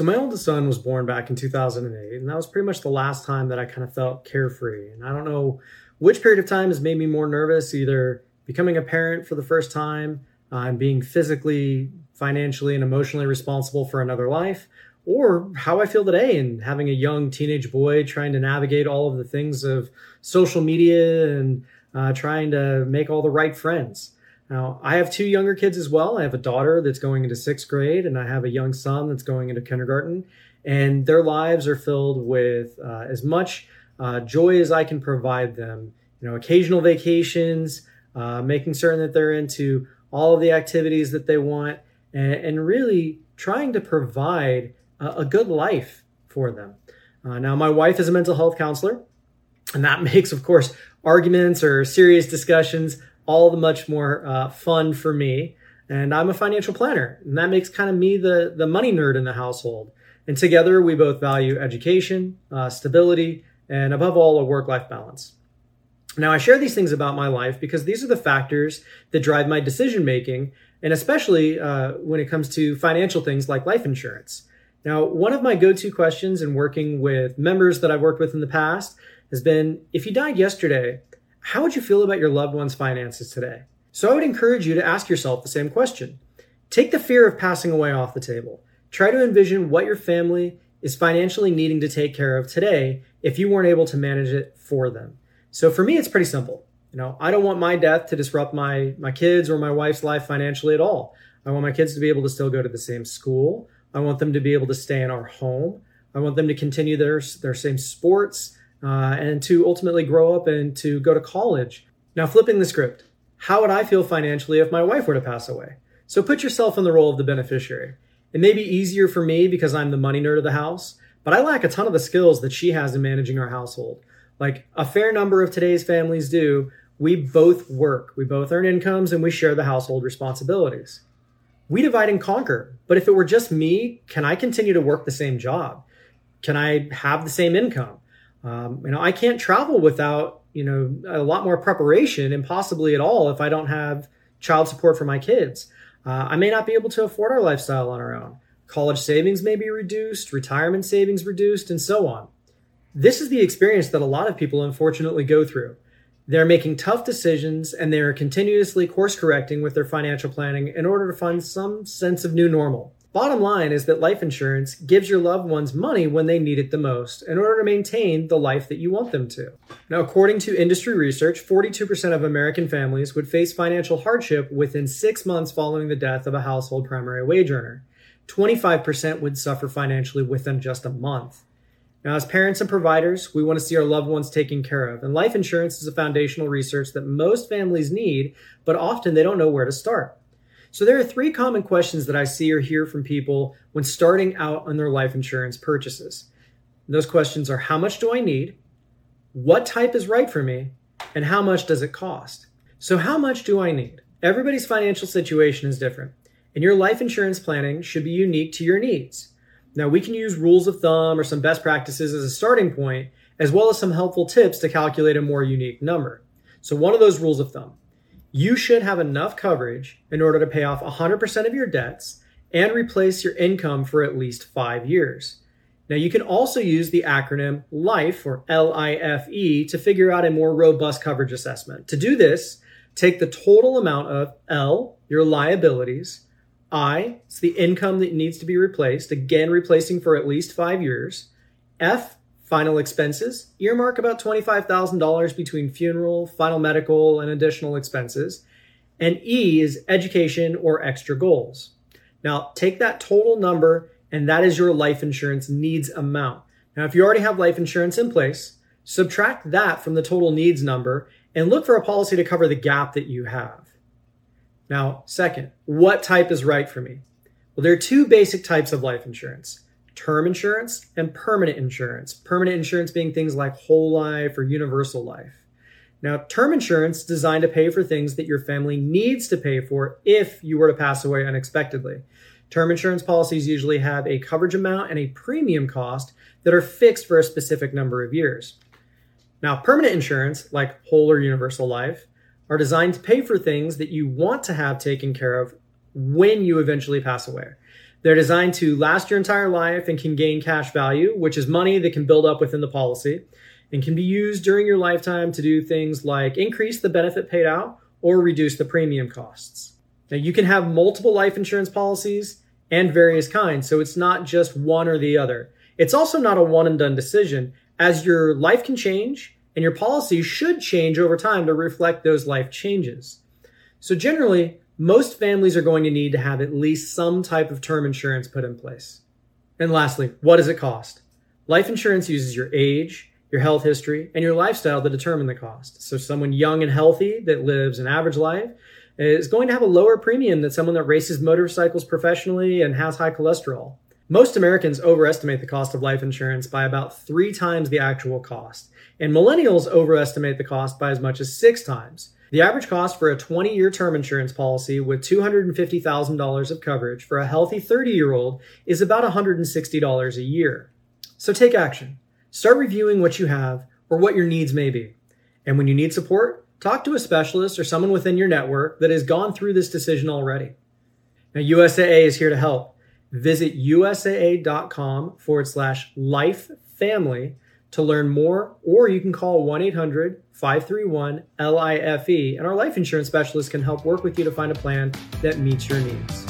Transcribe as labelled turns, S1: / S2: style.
S1: So my oldest son was born back in 2008, and that was pretty much the last time that I kind of felt carefree. And I don't know which period of time has made me more nervous, either becoming a parent for the first time uh, and being physically, financially, and emotionally responsible for another life, or how I feel today and having a young teenage boy trying to navigate all of the things of social media and uh, trying to make all the right friends. Now, I have two younger kids as well. I have a daughter that's going into sixth grade, and I have a young son that's going into kindergarten. And their lives are filled with uh, as much uh, joy as I can provide them. You know, occasional vacations, uh, making certain that they're into all of the activities that they want, and, and really trying to provide a, a good life for them. Uh, now, my wife is a mental health counselor, and that makes, of course, arguments or serious discussions all the much more uh, fun for me. And I'm a financial planner, and that makes kind of me the, the money nerd in the household. And together, we both value education, uh, stability, and above all, a work life balance. Now, I share these things about my life because these are the factors that drive my decision making, and especially uh, when it comes to financial things like life insurance. Now, one of my go to questions in working with members that I've worked with in the past has been if you died yesterday, how would you feel about your loved one's finances today? So I would encourage you to ask yourself the same question. Take the fear of passing away off the table. Try to envision what your family is financially needing to take care of today if you weren't able to manage it for them. So for me, it's pretty simple. You know, I don't want my death to disrupt my, my kids or my wife's life financially at all. I want my kids to be able to still go to the same school. I want them to be able to stay in our home. I want them to continue their, their same sports uh, and to ultimately grow up and to go to college. Now, flipping the script, how would I feel financially if my wife were to pass away? So put yourself in the role of the beneficiary. It may be easier for me because I'm the money nerd of the house, but I lack a ton of the skills that she has in managing our household. Like a fair number of today's families do, we both work, we both earn incomes, and we share the household responsibilities. We divide and conquer, but if it were just me, can I continue to work the same job? Can I have the same income? Um, you know, I can't travel without you know a lot more preparation and possibly at all if I don't have child support for my kids. Uh, I may not be able to afford our lifestyle on our own. College savings may be reduced, retirement savings reduced, and so on. This is the experience that a lot of people unfortunately go through. They're making tough decisions and they are continuously course correcting with their financial planning in order to find some sense of new normal. Bottom line is that life insurance gives your loved ones money when they need it the most in order to maintain the life that you want them to. Now, according to industry research, 42% of American families would face financial hardship within six months following the death of a household primary wage earner. 25% would suffer financially within just a month. Now, as parents and providers, we want to see our loved ones taken care of, and life insurance is a foundational research that most families need, but often they don't know where to start. So there are three common questions that I see or hear from people when starting out on their life insurance purchases. Those questions are how much do I need? What type is right for me? And how much does it cost? So how much do I need? Everybody's financial situation is different, and your life insurance planning should be unique to your needs. Now, we can use rules of thumb or some best practices as a starting point, as well as some helpful tips to calculate a more unique number. So, one of those rules of thumb you should have enough coverage in order to pay off 100% of your debts and replace your income for at least five years. Now, you can also use the acronym LIFE or LIFE to figure out a more robust coverage assessment. To do this, take the total amount of L, your liabilities, I, it's the income that needs to be replaced, again, replacing for at least five years, F, final expenses, earmark about $25,000 between funeral, final medical, and additional expenses, and E is education or extra goals. Now, take that total number and that is your life insurance needs amount. Now, if you already have life insurance in place, subtract that from the total needs number and look for a policy to cover the gap that you have. Now, second, what type is right for me? Well, there are two basic types of life insurance term insurance and permanent insurance. Permanent insurance being things like whole life or universal life. Now, term insurance designed to pay for things that your family needs to pay for if you were to pass away unexpectedly. Term insurance policies usually have a coverage amount and a premium cost that are fixed for a specific number of years. Now, permanent insurance, like whole or universal life, are designed to pay for things that you want to have taken care of when you eventually pass away. They're designed to last your entire life and can gain cash value, which is money that can build up within the policy and can be used during your lifetime to do things like increase the benefit paid out or reduce the premium costs. Now, you can have multiple life insurance policies and various kinds, so it's not just one or the other. It's also not a one and done decision, as your life can change and your policy should change over time to reflect those life changes. So, generally, most families are going to need to have at least some type of term insurance put in place. And lastly, what does it cost? Life insurance uses your age, your health history, and your lifestyle to determine the cost. So, someone young and healthy that lives an average life is going to have a lower premium than someone that races motorcycles professionally and has high cholesterol. Most Americans overestimate the cost of life insurance by about three times the actual cost, and millennials overestimate the cost by as much as six times. The average cost for a 20 year term insurance policy with $250,000 of coverage for a healthy 30 year old is about $160 a year. So take action. Start reviewing what you have or what your needs may be. And when you need support, talk to a specialist or someone within your network that has gone through this decision already. Now, USAA is here to help. Visit usaa.com forward slash life family to learn more, or you can call 1 800 531 LIFE, and our life insurance specialist can help work with you to find a plan that meets your needs.